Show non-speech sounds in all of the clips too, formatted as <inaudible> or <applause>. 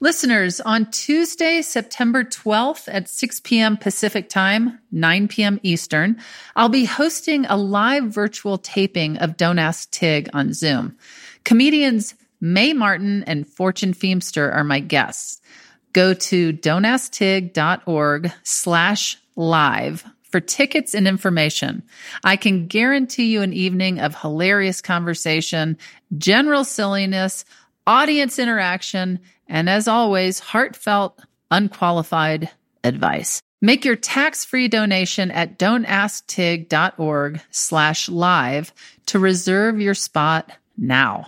Listeners, on Tuesday, September 12th at 6 p.m. Pacific Time, 9 p.m. Eastern, I'll be hosting a live virtual taping of Don't Ask Tig on Zoom. Comedians Mae Martin and Fortune Feemster are my guests. Go to don'tasktig.org slash live for tickets and information. I can guarantee you an evening of hilarious conversation, general silliness, audience interaction, and as always, heartfelt, unqualified advice. Make your tax-free donation at don'tasktig.org slash live to reserve your spot now.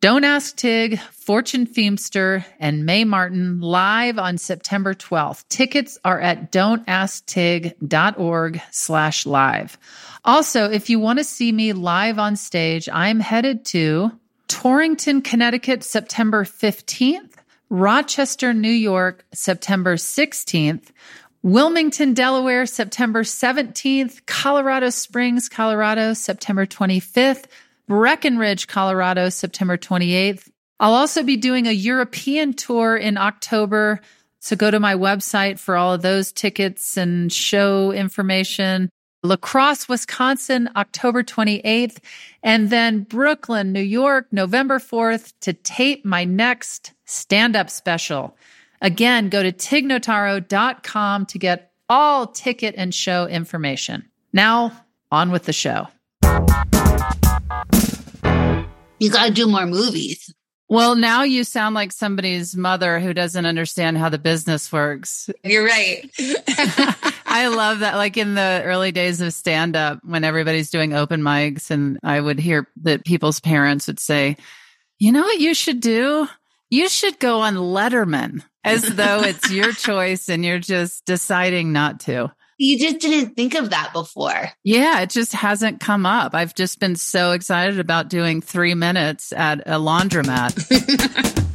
Don't Ask Tig, Fortune Feemster, and Mae Martin live on September 12th. Tickets are at don'tasktig.org slash live. Also, if you want to see me live on stage, I'm headed to Torrington, Connecticut, September 15th, Rochester, New York, September 16th, Wilmington, Delaware, September 17th, Colorado Springs, Colorado, September 25th, Breckenridge, Colorado, September 28th. I'll also be doing a European tour in October. So go to my website for all of those tickets and show information. La Crosse, Wisconsin, October 28th. And then Brooklyn, New York, November 4th to tape my next stand up special. Again, go to tignotaro.com to get all ticket and show information. Now, on with the show. You got to do more movies. Well, now you sound like somebody's mother who doesn't understand how the business works. You're right. <laughs> <laughs> I love that. Like in the early days of stand up, when everybody's doing open mics, and I would hear that people's parents would say, You know what you should do? You should go on Letterman as <laughs> though it's your choice and you're just deciding not to. You just didn't think of that before. Yeah, it just hasn't come up. I've just been so excited about doing three minutes at a laundromat. <laughs>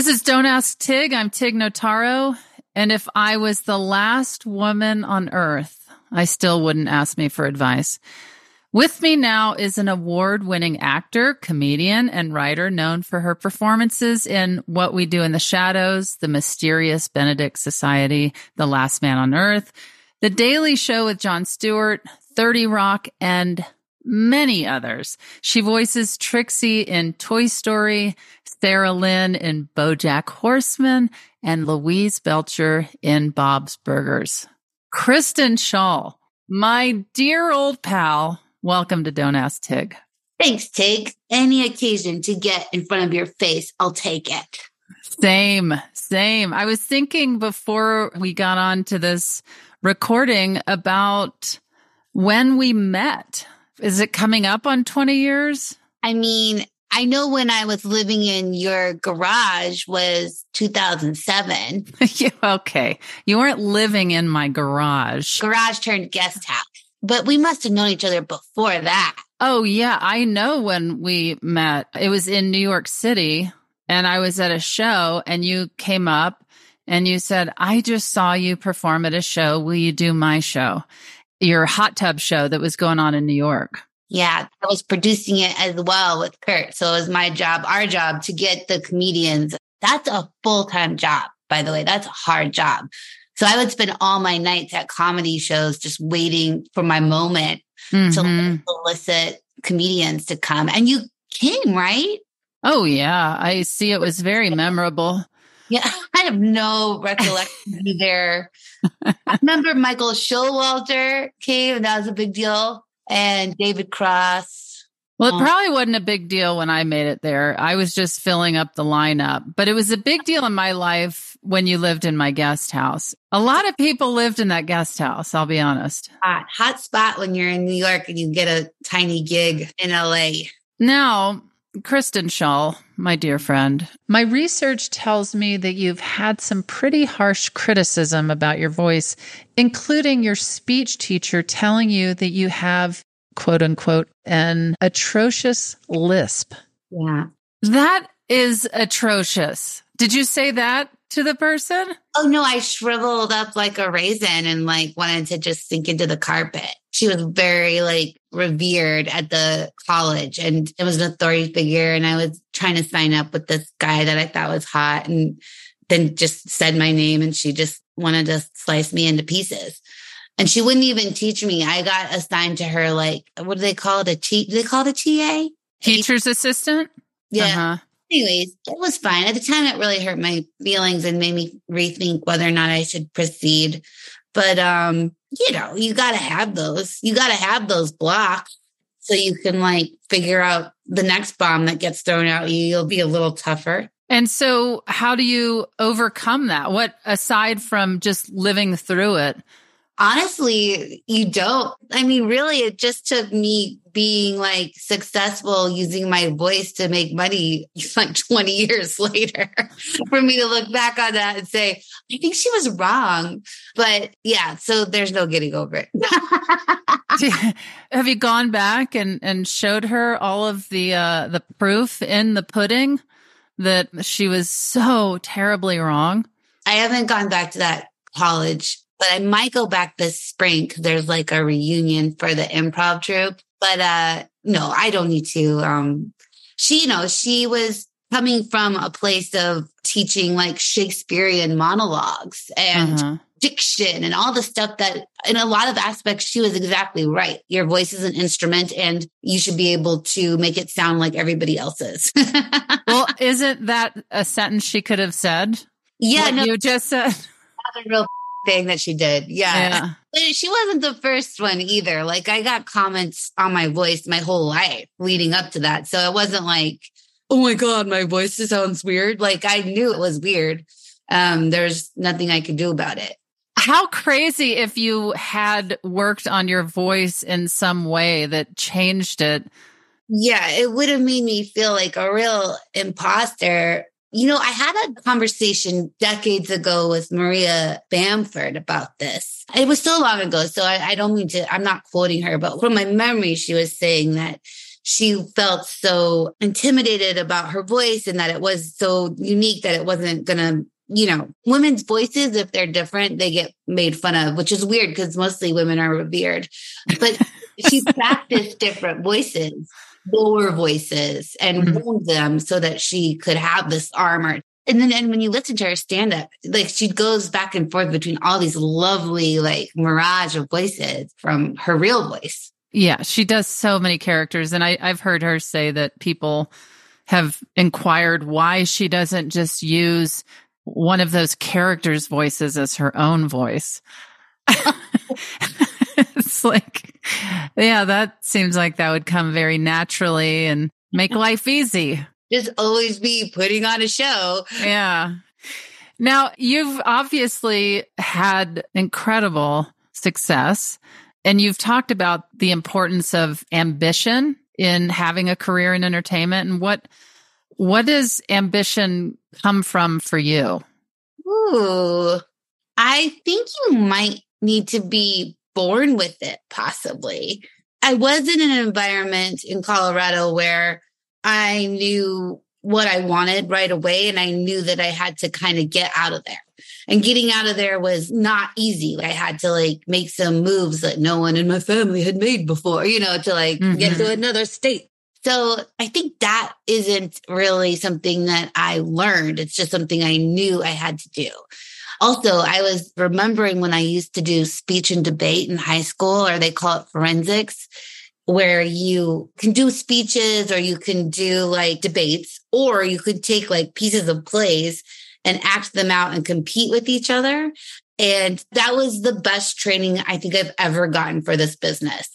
This is Don't Ask Tig. I'm Tig Notaro. And if I was the last woman on earth, I still wouldn't ask me for advice. With me now is an award winning actor, comedian, and writer known for her performances in What We Do in the Shadows, The Mysterious Benedict Society, The Last Man on Earth, The Daily Show with Jon Stewart, 30 Rock, and many others. She voices Trixie in Toy Story, Sarah Lynn in Bojack Horseman, and Louise Belcher in Bob's Burgers. Kristen Schaal, my dear old pal, welcome to Don't Ask Tig. Thanks, Tig. Any occasion to get in front of your face, I'll take it. Same, same. I was thinking before we got on to this recording about when we met. Is it coming up on 20 years? I mean, I know when I was living in your garage was 2007. <laughs> yeah, okay. You weren't living in my garage. Garage turned guest house. But we must have known each other before that. Oh, yeah. I know when we met. It was in New York City and I was at a show and you came up and you said, I just saw you perform at a show. Will you do my show? Your hot tub show that was going on in New York. Yeah, I was producing it as well with Kurt. So it was my job, our job to get the comedians. That's a full time job, by the way. That's a hard job. So I would spend all my nights at comedy shows just waiting for my moment mm-hmm. to elicit comedians to come. And you came, right? Oh, yeah. I see it was very memorable. Yeah, <laughs> I have no recollection there. I remember Michael Showalter came, and that was a big deal, and David Cross. Well, it um, probably wasn't a big deal when I made it there. I was just filling up the lineup, but it was a big deal in my life when you lived in my guest house. A lot of people lived in that guest house, I'll be honest. Hot, hot spot when you're in New York and you get a tiny gig in LA. Now, Kristen Schaal, my dear friend, my research tells me that you've had some pretty harsh criticism about your voice, including your speech teacher telling you that you have quote unquote, an atrocious lisp. Yeah. That is atrocious. Did you say that to the person? Oh no, I shriveled up like a raisin and like wanted to just sink into the carpet. She was very like revered at the college and it was an authority figure. And I was trying to sign up with this guy that I thought was hot and then just said my name and she just wanted to slice me into pieces. And she wouldn't even teach me. I got assigned to her like what do they call it? A T do they call it a TA? Teacher's assistant? Yeah. Uh-huh anyways, it was fine. At the time, it really hurt my feelings and made me rethink whether or not I should proceed. But, um, you know, you got to have those. You got to have those blocks so you can like figure out the next bomb that gets thrown at you. You'll be a little tougher. And so, how do you overcome that? What, aside from just living through it, honestly, you don't. I mean, really, it just took me being like successful using my voice to make money <laughs> like 20 years later <laughs> for me to look back on that and say, I think she was wrong. But yeah, so there's no getting over it. <laughs> Have you gone back and, and showed her all of the uh, the proof in the pudding that she was so terribly wrong? I haven't gone back to that college but I might go back this spring because there's like a reunion for the improv troupe. But uh no, I don't need to. Um she, you know, she was coming from a place of teaching like Shakespearean monologues and uh-huh. diction and all the stuff that in a lot of aspects she was exactly right. Your voice is an instrument and you should be able to make it sound like everybody else's. <laughs> well, isn't that a sentence she could have said? Yeah, no, you just said. That's a real thing that she did. Yeah. yeah. She wasn't the first one either. Like I got comments on my voice my whole life leading up to that. So it wasn't like, oh my God, my voice sounds weird. Like I knew it was weird. Um, there's nothing I could do about it. How crazy if you had worked on your voice in some way that changed it. Yeah, it would have made me feel like a real imposter you know, I had a conversation decades ago with Maria Bamford about this. It was so long ago, so I, I, don't mean to, I'm not quoting her, but from my memory, she was saying that she felt so intimidated about her voice and that it was so unique that it wasn't going to, you know, women's voices, if they're different, they get made fun of, which is weird because mostly women are revered. But she <laughs> practiced different voices lower voices and mm-hmm. them so that she could have this armor. And then and when you listen to her stand up, like she goes back and forth between all these lovely, like mirage of voices from her real voice. Yeah, she does so many characters. And I, I've heard her say that people have inquired why she doesn't just use one of those characters' voices as her own voice. <laughs> <laughs> it's like, yeah, that seems like that would come very naturally and make life easy. Just always be putting on a show. Yeah. Now, you've obviously had incredible success and you've talked about the importance of ambition in having a career in entertainment and what what does ambition come from for you? Ooh. I think you might need to be born with it, possibly. I was in an environment in Colorado where I knew what I wanted right away. And I knew that I had to kind of get out of there. And getting out of there was not easy. I had to like make some moves that no one in my family had made before, you know, to like mm-hmm. get to another state. So I think that isn't really something that I learned. It's just something I knew I had to do. Also, I was remembering when I used to do speech and debate in high school, or they call it forensics, where you can do speeches or you can do like debates, or you could take like pieces of plays and act them out and compete with each other. And that was the best training I think I've ever gotten for this business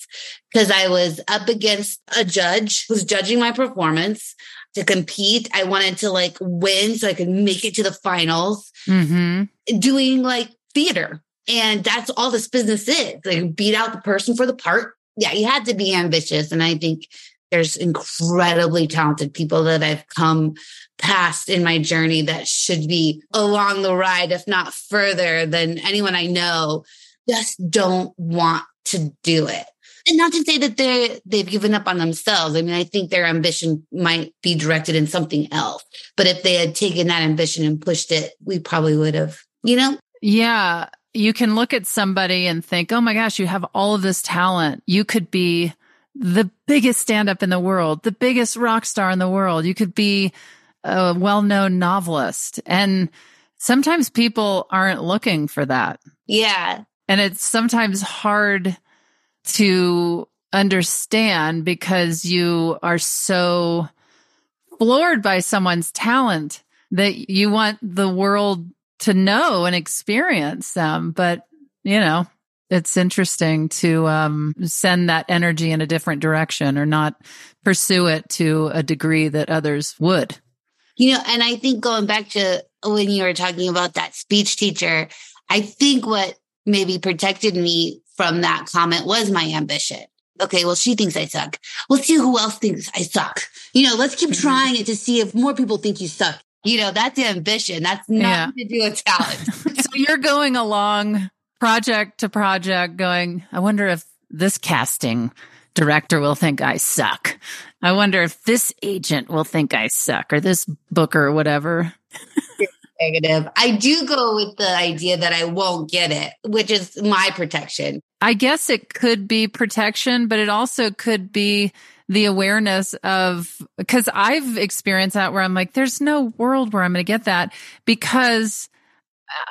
because I was up against a judge who's judging my performance to compete. I wanted to like win so I could make it to the finals. Mm-hmm. Doing like theater. And that's all this business is. Like beat out the person for the part. Yeah, you had to be ambitious. And I think there's incredibly talented people that I've come past in my journey that should be along the ride, if not further than anyone I know, just don't want to do it. And not to say that they they've given up on themselves. I mean, I think their ambition might be directed in something else. But if they had taken that ambition and pushed it, we probably would have, you know? Yeah. You can look at somebody and think, oh my gosh, you have all of this talent. You could be the biggest stand up in the world, the biggest rock star in the world. You could be a well known novelist. And sometimes people aren't looking for that. Yeah. And it's sometimes hard to understand because you are so floored by someone's talent that you want the world to know and experience them. But, you know, it's interesting to um, send that energy in a different direction or not pursue it to a degree that others would. You know, and I think going back to when you were talking about that speech teacher, I think what maybe protected me from that comment was my ambition. Okay, well, she thinks I suck. Let's see who else thinks I suck. You know, let's keep mm-hmm. trying it to see if more people think you suck. You know, that's ambition. That's not yeah. to do with talent. <laughs> <laughs> so you're going along project to project going, I wonder if this casting director will think I suck. I wonder if this agent will think I suck or this booker or whatever. Negative. I do go with the idea that I won't get it, which is my protection. I guess it could be protection, but it also could be the awareness of because I've experienced that where I'm like, there's no world where I'm going to get that because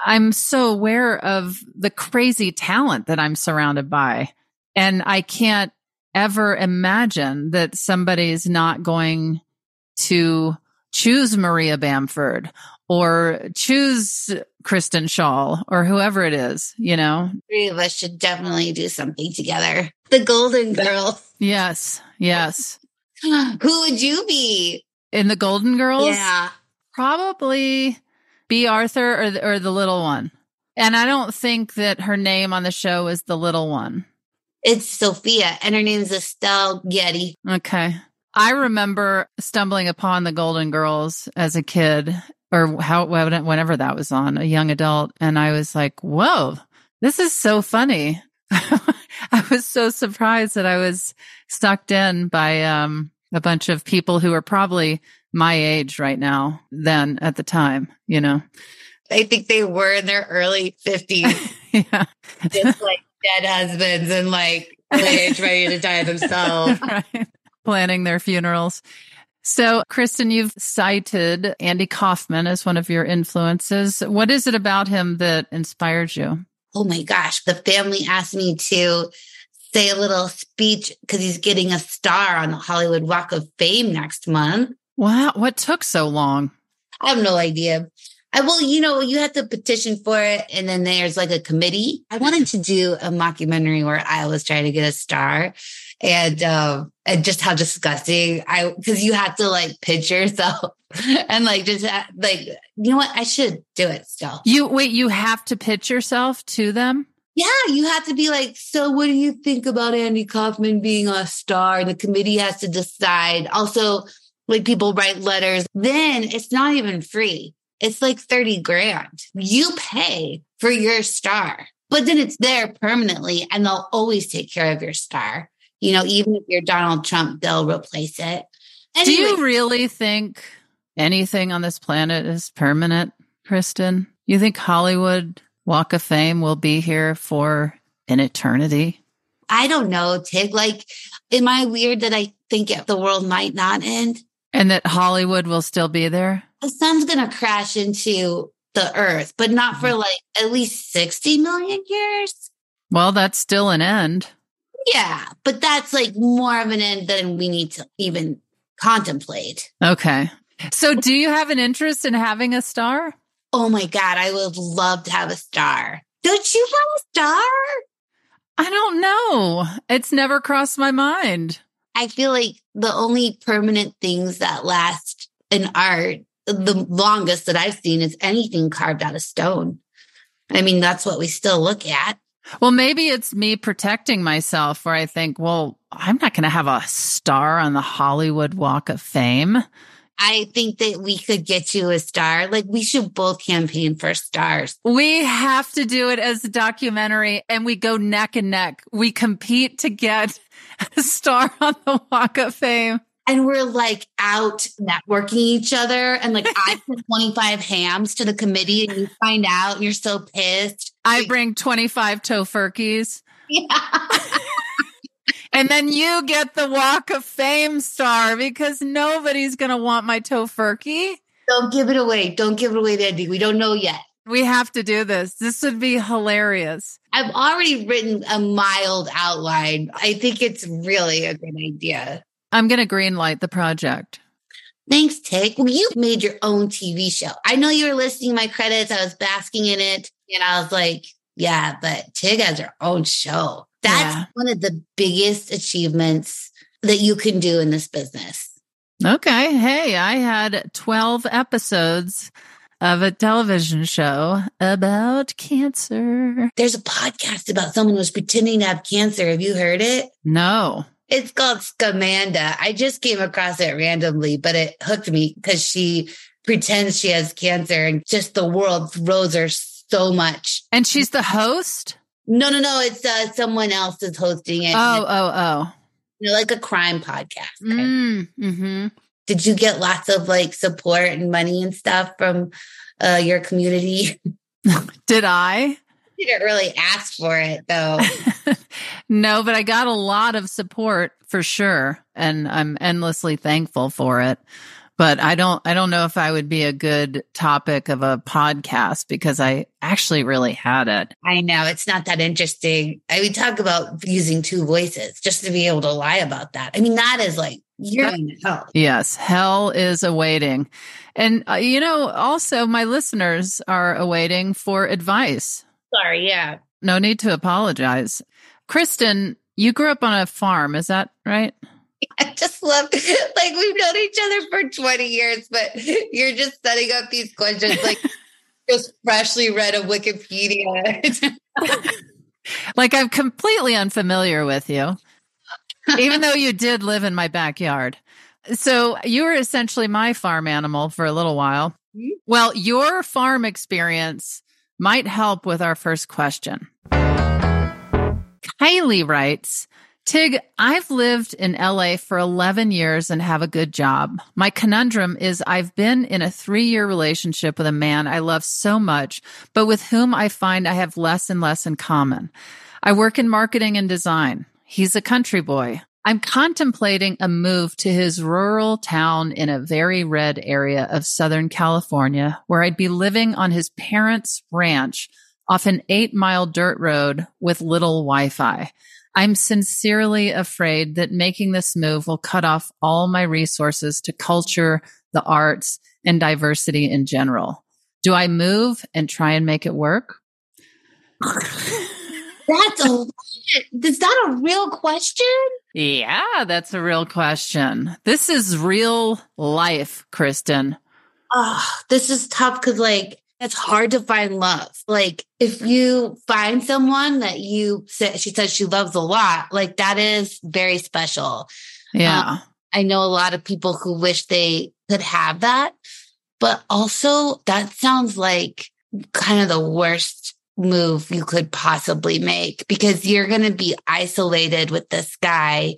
I'm so aware of the crazy talent that I'm surrounded by. And I can't ever imagine that somebody's not going to choose Maria Bamford or choose Kristen Schaal or whoever it is, you know? Three of us should definitely do something together. The Golden Girls. Yes, yes. <gasps> Who would you be? In the Golden Girls? Yeah. Probably Bea Arthur or the, or the little one. And I don't think that her name on the show is the little one. It's Sophia, and her name's Estelle Getty. Okay. I remember stumbling upon the Golden Girls as a kid, or how whenever that was on, a young adult, and I was like, "Whoa, this is so funny." <laughs> I was so surprised that I was sucked in by um, a bunch of people who are probably my age right now than at the time, you know. I think they were in their early 50s. <laughs> yeah. Just like dead husbands and like age ready to die <laughs> themselves. right. Planning their funerals. So, Kristen, you've cited Andy Kaufman as one of your influences. What is it about him that inspired you? Oh my gosh. The family asked me to say a little speech because he's getting a star on the Hollywood Walk of Fame next month. Wow. What took so long? I have no idea. I well, you know, you have to petition for it, and then there's like a committee. I wanted to do a mockumentary where I was trying to get a star, and um, and just how disgusting I because you have to like pitch yourself <laughs> and like just like you know what I should do it still. You wait, you have to pitch yourself to them. Yeah, you have to be like, so what do you think about Andy Kaufman being a star? And the committee has to decide. Also, like people write letters, then it's not even free. It's like 30 grand. You pay for your star, but then it's there permanently and they'll always take care of your star. You know, even if you're Donald Trump, they'll replace it. Anyway, Do you really think anything on this planet is permanent, Kristen? You think Hollywood Walk of Fame will be here for an eternity? I don't know, Tig. Like, am I weird that I think the world might not end? And that Hollywood will still be there? The sun's going to crash into the earth, but not for mm-hmm. like at least 60 million years. Well, that's still an end. Yeah, but that's like more of an end than we need to even contemplate. Okay. So, do you have an interest in having a star? Oh my God, I would love to have a star. Don't you want a star? I don't know. It's never crossed my mind. I feel like the only permanent things that last in art, the longest that I've seen is anything carved out of stone. I mean, that's what we still look at. Well, maybe it's me protecting myself where I think, well, I'm not going to have a star on the Hollywood Walk of Fame. I think that we could get you a star. Like we should both campaign for stars. We have to do it as a documentary and we go neck and neck. We compete to get <laughs> a star on the Walk of Fame. And we're like out networking each other. And like I <laughs> put 25 hams to the committee and you find out you're so pissed. I bring 25 tofurkeys. Yeah. <laughs> and then you get the Walk of Fame star because nobody's going to want my tofurkey. Don't give it away. Don't give it away, Andy. We don't know yet. We have to do this. This would be hilarious. I've already written a mild outline. I think it's really a good idea. I'm going to greenlight the project. Thanks, Tig. Well, you made your own TV show. I know you were listing my credits. I was basking in it. And I was like, yeah, but Tig has her own show. That's yeah. one of the biggest achievements that you can do in this business. Okay. Hey, I had 12 episodes of a television show about cancer. There's a podcast about someone who was pretending to have cancer. Have you heard it? No. It's called Scamanda. I just came across it randomly, but it hooked me because she pretends she has cancer and just the world throws her so much. And she's the host? No, no, no. It's uh, someone else is hosting it. Oh, oh, oh. You know, like a crime podcast. Mm, mm-hmm. Did you get lots of like support and money and stuff from uh, your community? <laughs> <laughs> Did I? Didn't really ask for it though. <laughs> no, but I got a lot of support for sure. And I'm endlessly thankful for it but I don't, I don't know if I would be a good topic of a podcast because I actually really had it. I know it's not that interesting. I mean, talk about using two voices just to be able to lie about that. I mean, that is like, you're in hell. Yes, hell is awaiting. And, uh, you know, also my listeners are awaiting for advice. Sorry, yeah. No need to apologize. Kristen, you grew up on a farm, is that right? <laughs> I just love like we've known each other for 20 years, but <laughs> you're just setting up these questions like <laughs> just freshly read a Wikipedia. like I'm completely unfamiliar with you, even though you did live in my backyard. So you were essentially my farm animal for a little while. Mm-hmm. Well, your farm experience might help with our first question. Kylie writes, Tig, I've lived in LA for 11 years and have a good job. My conundrum is I've been in a three year relationship with a man I love so much, but with whom I find I have less and less in common. I work in marketing and design. He's a country boy. I'm contemplating a move to his rural town in a very red area of Southern California where I'd be living on his parents' ranch off an eight mile dirt road with little Wi Fi. I'm sincerely afraid that making this move will cut off all my resources to culture, the arts, and diversity in general. Do I move and try and make it work? <laughs> That's a is that a real question? Yeah, that's a real question. This is real life, Kristen. Oh, this is tough because like it's hard to find love. Like if you find someone that you say she says she loves a lot, like that is very special. Yeah. Um, I know a lot of people who wish they could have that, but also that sounds like kind of the worst move you could possibly make because you're going to be isolated with this guy,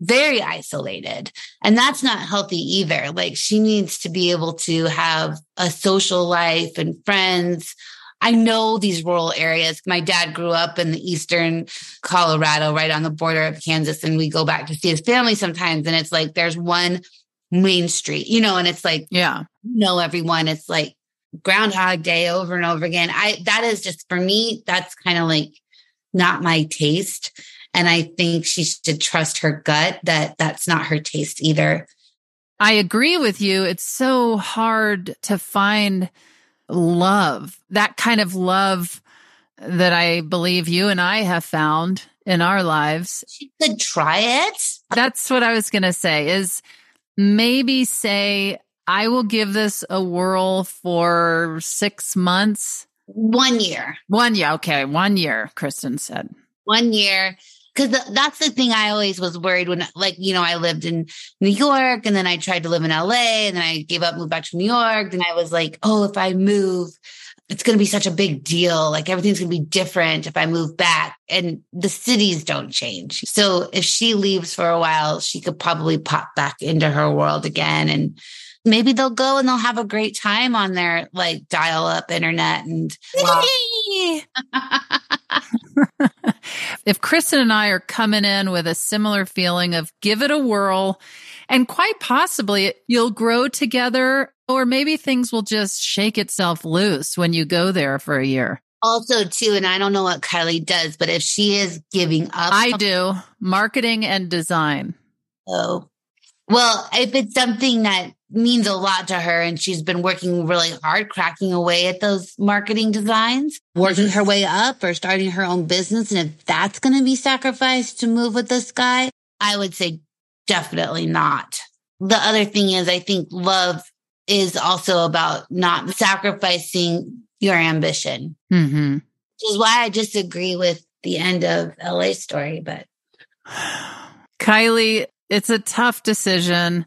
very isolated. And that's not healthy either. Like she needs to be able to have a social life and friends. I know these rural areas. My dad grew up in the eastern Colorado, right on the border of Kansas, and we go back to see his family sometimes. And it's like there's one main street, you know, and it's like, yeah, know everyone. It's like Groundhog Day over and over again. I that is just for me, that's kind of like not my taste. And I think she should trust her gut that that's not her taste either. I agree with you. It's so hard to find love, that kind of love that I believe you and I have found in our lives. She could try it. That's what I was going to say is maybe say, I will give this a whirl for six months. One year. One year. Okay. One year, Kristen said. One year. Cause that's the thing I always was worried when, like, you know, I lived in New York and then I tried to live in LA and then I gave up, moved back to New York. And I was like, oh, if I move, it's going to be such a big deal. Like everything's going to be different if I move back and the cities don't change. So if she leaves for a while, she could probably pop back into her world again and maybe they'll go and they'll have a great time on their like dial up internet and <laughs> <laughs> if Kristen and I are coming in with a similar feeling of give it a whirl and quite possibly you'll grow together or maybe things will just shake itself loose when you go there for a year. Also, too, and I don't know what Kylie does, but if she is giving up, I do marketing and design. Oh, well, if it's something that means a lot to her and she's been working really hard, cracking away at those marketing designs, working her way up or starting her own business. And if that's going to be sacrificed to move with this guy, I would say definitely not. The other thing is, I think love is also about not sacrificing your ambition, mm-hmm. which is why I disagree with the end of LA story. But <sighs> Kylie, it's a tough decision,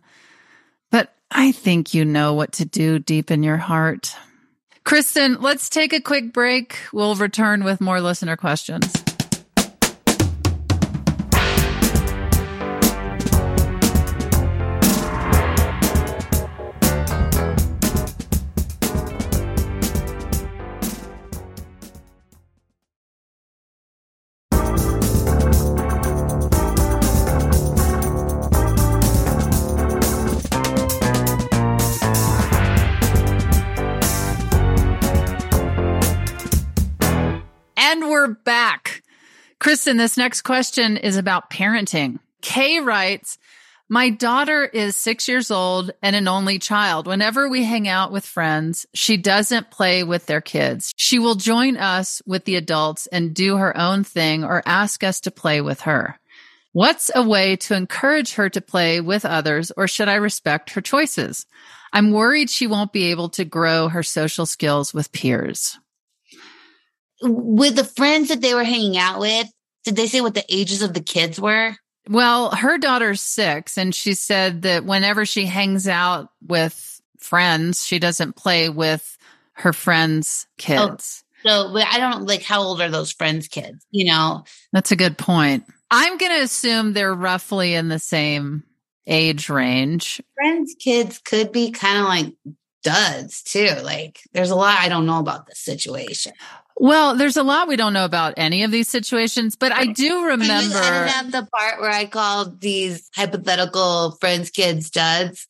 I think you know what to do deep in your heart. Kristen, let's take a quick break. We'll return with more listener questions. Kristen, this next question is about parenting. Kay writes, my daughter is six years old and an only child. Whenever we hang out with friends, she doesn't play with their kids. She will join us with the adults and do her own thing or ask us to play with her. What's a way to encourage her to play with others or should I respect her choices? I'm worried she won't be able to grow her social skills with peers with the friends that they were hanging out with, did they say what the ages of the kids were? Well, her daughter's six, and she said that whenever she hangs out with friends, she doesn't play with her friends' oh, kids. Oh, so I don't like how old are those friends' kids? You know, that's a good point. I'm going to assume they're roughly in the same age range. Friends' kids could be kind of like duds too. Like, there's a lot I don't know about this situation. Well, there's a lot we don't know about any of these situations, but I do remember. I didn't have the part where I called these hypothetical friends' kids duds.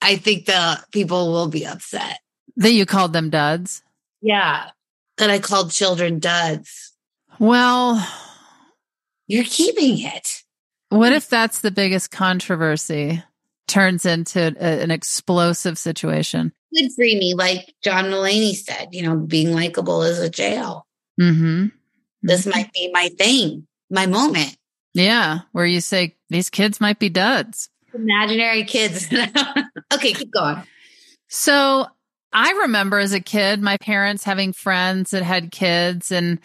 I think the people will be upset. That you called them duds? Yeah. That I called children duds. Well, you're keeping it. What if that's the biggest controversy? Turns into a, an explosive situation could free me, like John Mulaney said, you know, being likable is a jail. Mm-hmm. This mm-hmm. might be my thing, my moment. Yeah, where you say these kids might be duds. Imaginary kids. <laughs> okay, keep going. So I remember as a kid, my parents having friends that had kids, and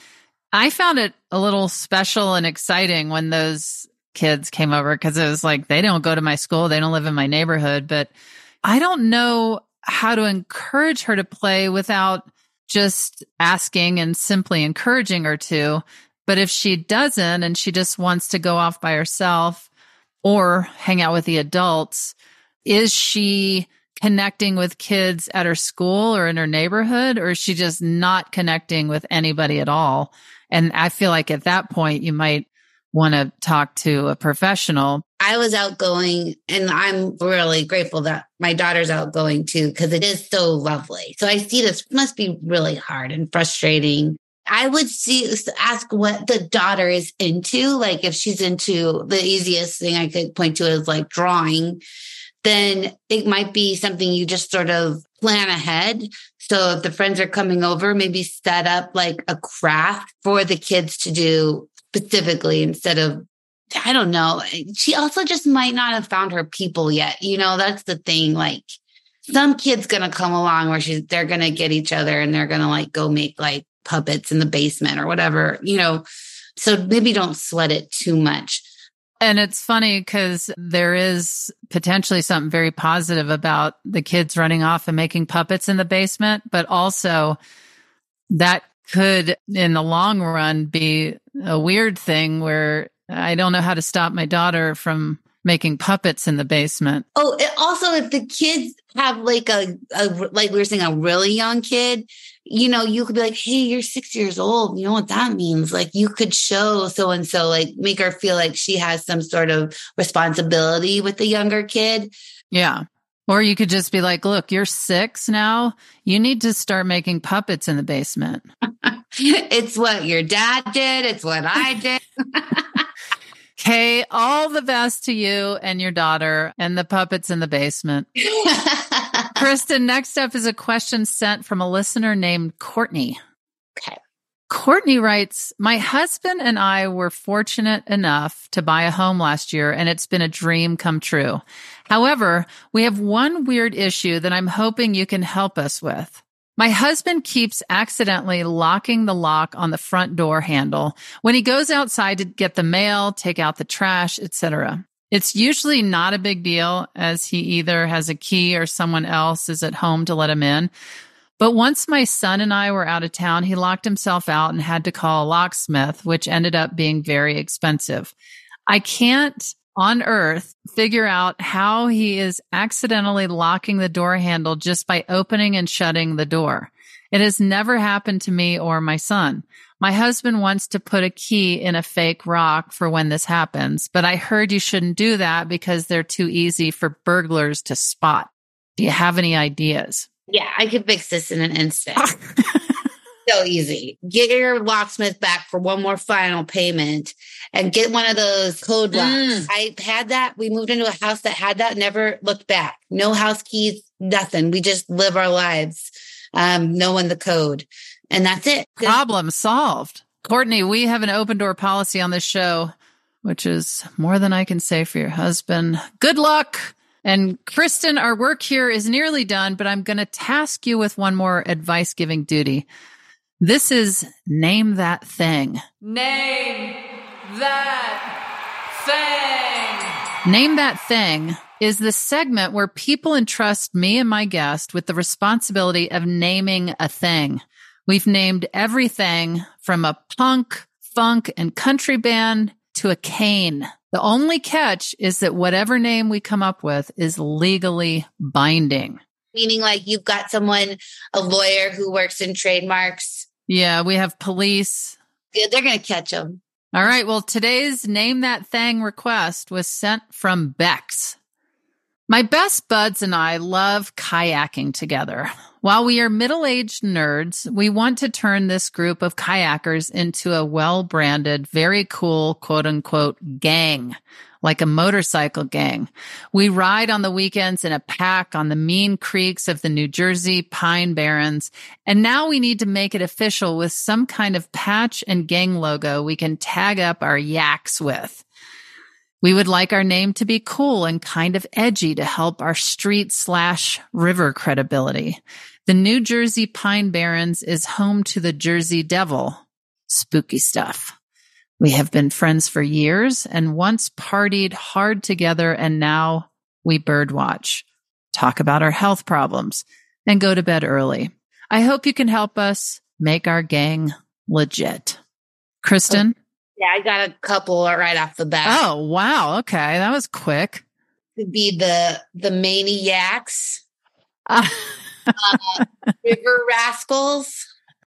I found it a little special and exciting when those kids came over because it was like they don't go to my school, they don't live in my neighborhood, but I don't know how to encourage her to play without just asking and simply encouraging her to. But if she doesn't and she just wants to go off by herself or hang out with the adults, is she connecting with kids at her school or in her neighborhood, or is she just not connecting with anybody at all? And I feel like at that point, you might want to talk to a professional. I was outgoing and I'm really grateful that my daughter's outgoing too, because it is so lovely. So I see this must be really hard and frustrating. I would see ask what the daughter is into. Like if she's into the easiest thing I could point to is like drawing, then it might be something you just sort of plan ahead. So if the friends are coming over, maybe set up like a craft for the kids to do specifically instead of I don't know. She also just might not have found her people yet. You know, that's the thing. Like some kid's gonna come along where she's they're gonna get each other and they're gonna like go make like puppets in the basement or whatever. You know, So maybe don't sweat it too much. And it's funny because there is potentially something very positive about the kids running off and making puppets in the basement, but also that could, in the long run, be a weird thing where I don't know how to stop my daughter from making puppets in the basement. Oh, also if the kids have like a, a, like we were saying a really young kid, you know, you could be like, "Hey, you're 6 years old. You know what that means?" Like you could show so and so like make her feel like she has some sort of responsibility with the younger kid. Yeah. Or you could just be like, "Look, you're 6 now. You need to start making puppets in the basement." <laughs> it's what your dad did, it's what I <laughs> did. Kay, all the best to you and your daughter and the puppets in the basement. <laughs> Kristen, next up is a question sent from a listener named Courtney. Okay. Courtney writes, My husband and I were fortunate enough to buy a home last year, and it's been a dream come true. However, we have one weird issue that I'm hoping you can help us with. My husband keeps accidentally locking the lock on the front door handle when he goes outside to get the mail, take out the trash, etc. It's usually not a big deal as he either has a key or someone else is at home to let him in. But once my son and I were out of town, he locked himself out and had to call a locksmith, which ended up being very expensive. I can't on earth figure out how he is accidentally locking the door handle just by opening and shutting the door. It has never happened to me or my son. My husband wants to put a key in a fake rock for when this happens, but I heard you shouldn't do that because they're too easy for burglars to spot. Do you have any ideas? Yeah, I could fix this in an instant. <laughs> so easy. Get your locksmith back for one more final payment and get one of those code locks. Mm. I had that. We moved into a house that had that, never looked back. No house keys, nothing. We just live our lives um, knowing the code. And that's it. Problem solved. Courtney, we have an open door policy on this show, which is more than I can say for your husband. Good luck. And Kristen, our work here is nearly done, but I'm going to task you with one more advice giving duty. This is Name That Thing. Name That Thing. Name That Thing is the segment where people entrust me and my guest with the responsibility of naming a thing. We've named everything from a punk, funk, and country band to a cane. The only catch is that whatever name we come up with is legally binding. Meaning, like, you've got someone, a lawyer who works in trademarks yeah, we have police. Yeah, they're going to catch them. All right. Well, today's Name That Thing request was sent from Bex. My best buds and I love kayaking together. While we are middle aged nerds, we want to turn this group of kayakers into a well branded, very cool, quote unquote, gang like a motorcycle gang. We ride on the weekends in a pack on the mean creeks of the New Jersey Pine Barrens. And now we need to make it official with some kind of patch and gang logo we can tag up our yaks with. We would like our name to be cool and kind of edgy to help our street slash river credibility. The New Jersey Pine Barrens is home to the Jersey Devil. Spooky stuff. We have been friends for years and once partied hard together and now we birdwatch, talk about our health problems and go to bed early. I hope you can help us make our gang legit. Kristen? Oh, Yeah, I got a couple right off the bat. Oh, wow. Okay. That was quick. Could be the the maniacs. <laughs> uh, river rascals.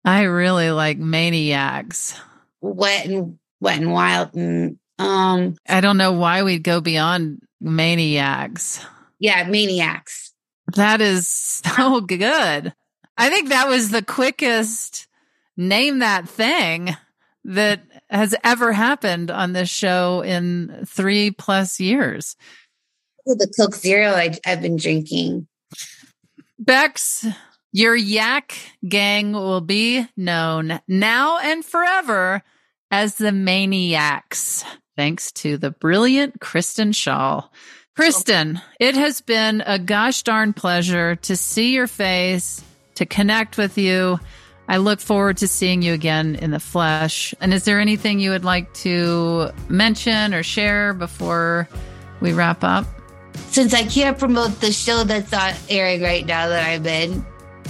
I really like maniacs. Wet and Wet and Wild. And, um, I don't know why we'd go beyond maniacs. Yeah, maniacs. That is so good. I think that was the quickest name that thing that has ever happened on this show in three plus years. The Coke Zero I, I've been drinking. Bex, your yak gang will be known now and forever as the maniacs, thanks to the brilliant Kristen Schaal. Kristen, it has been a gosh darn pleasure to see your face, to connect with you. I look forward to seeing you again in the flesh. And is there anything you would like to mention or share before we wrap up? Since I can't promote the show that's not airing right now that I'm in,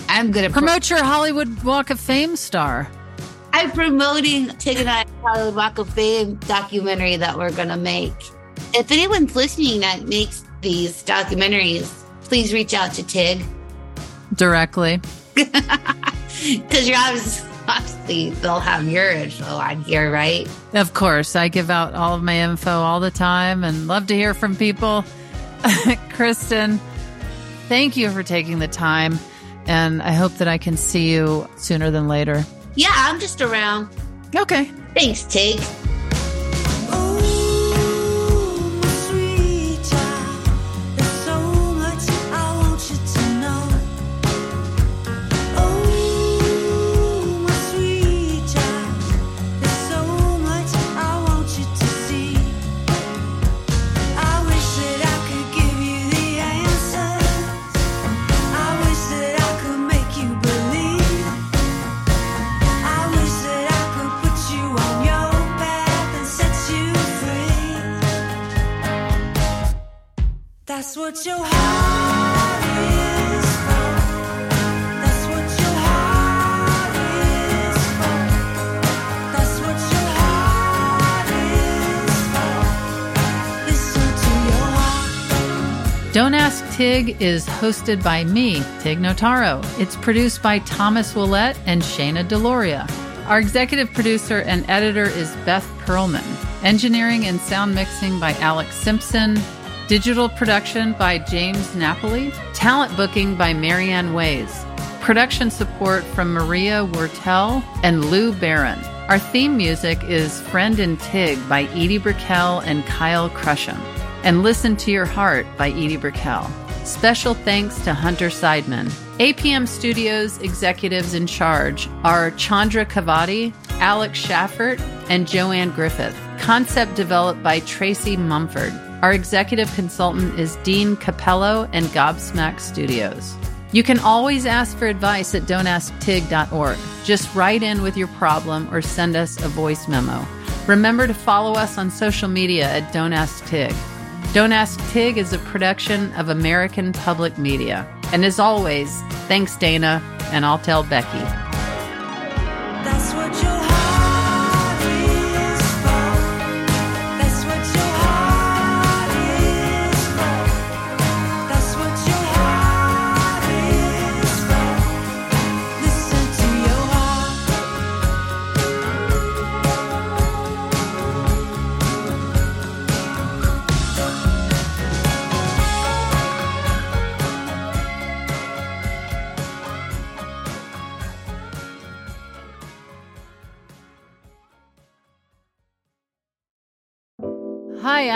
I'm going to promote your Hollywood Walk of Fame star. I'm promoting Tig and I Hollywood Walk of Fame documentary that we're going to make. If anyone's listening that makes these documentaries, please reach out to Tig directly. <laughs> <laughs> Because you're obviously, obviously, they'll have your info on here, right? Of course. I give out all of my info all the time and love to hear from people. <laughs> Kristen, thank you for taking the time. And I hope that I can see you sooner than later. Yeah, I'm just around. Okay. Thanks, Tig. Don't Ask Tig is hosted by me, Tig Notaro. It's produced by Thomas Willett and Shayna Deloria. Our executive producer and editor is Beth Perlman. Engineering and sound mixing by Alex Simpson. Digital production by James Napoli. Talent booking by Marianne Ways. Production support from Maria Wertel and Lou Barron. Our theme music is Friend and Tig by Edie Brickell and Kyle Crusham. And Listen to Your Heart by Edie Brickell. Special thanks to Hunter Seidman. APM Studios executives in charge are Chandra Kavati, Alex Schaffert, and Joanne Griffith. Concept developed by Tracy Mumford. Our executive consultant is Dean Capello and Gobsmack Studios. You can always ask for advice at don'tasktig.org. Just write in with your problem or send us a voice memo. Remember to follow us on social media at Don't Ask Tig. Don't Ask Tig is a production of American Public Media. And as always, thanks, Dana, and I'll tell Becky.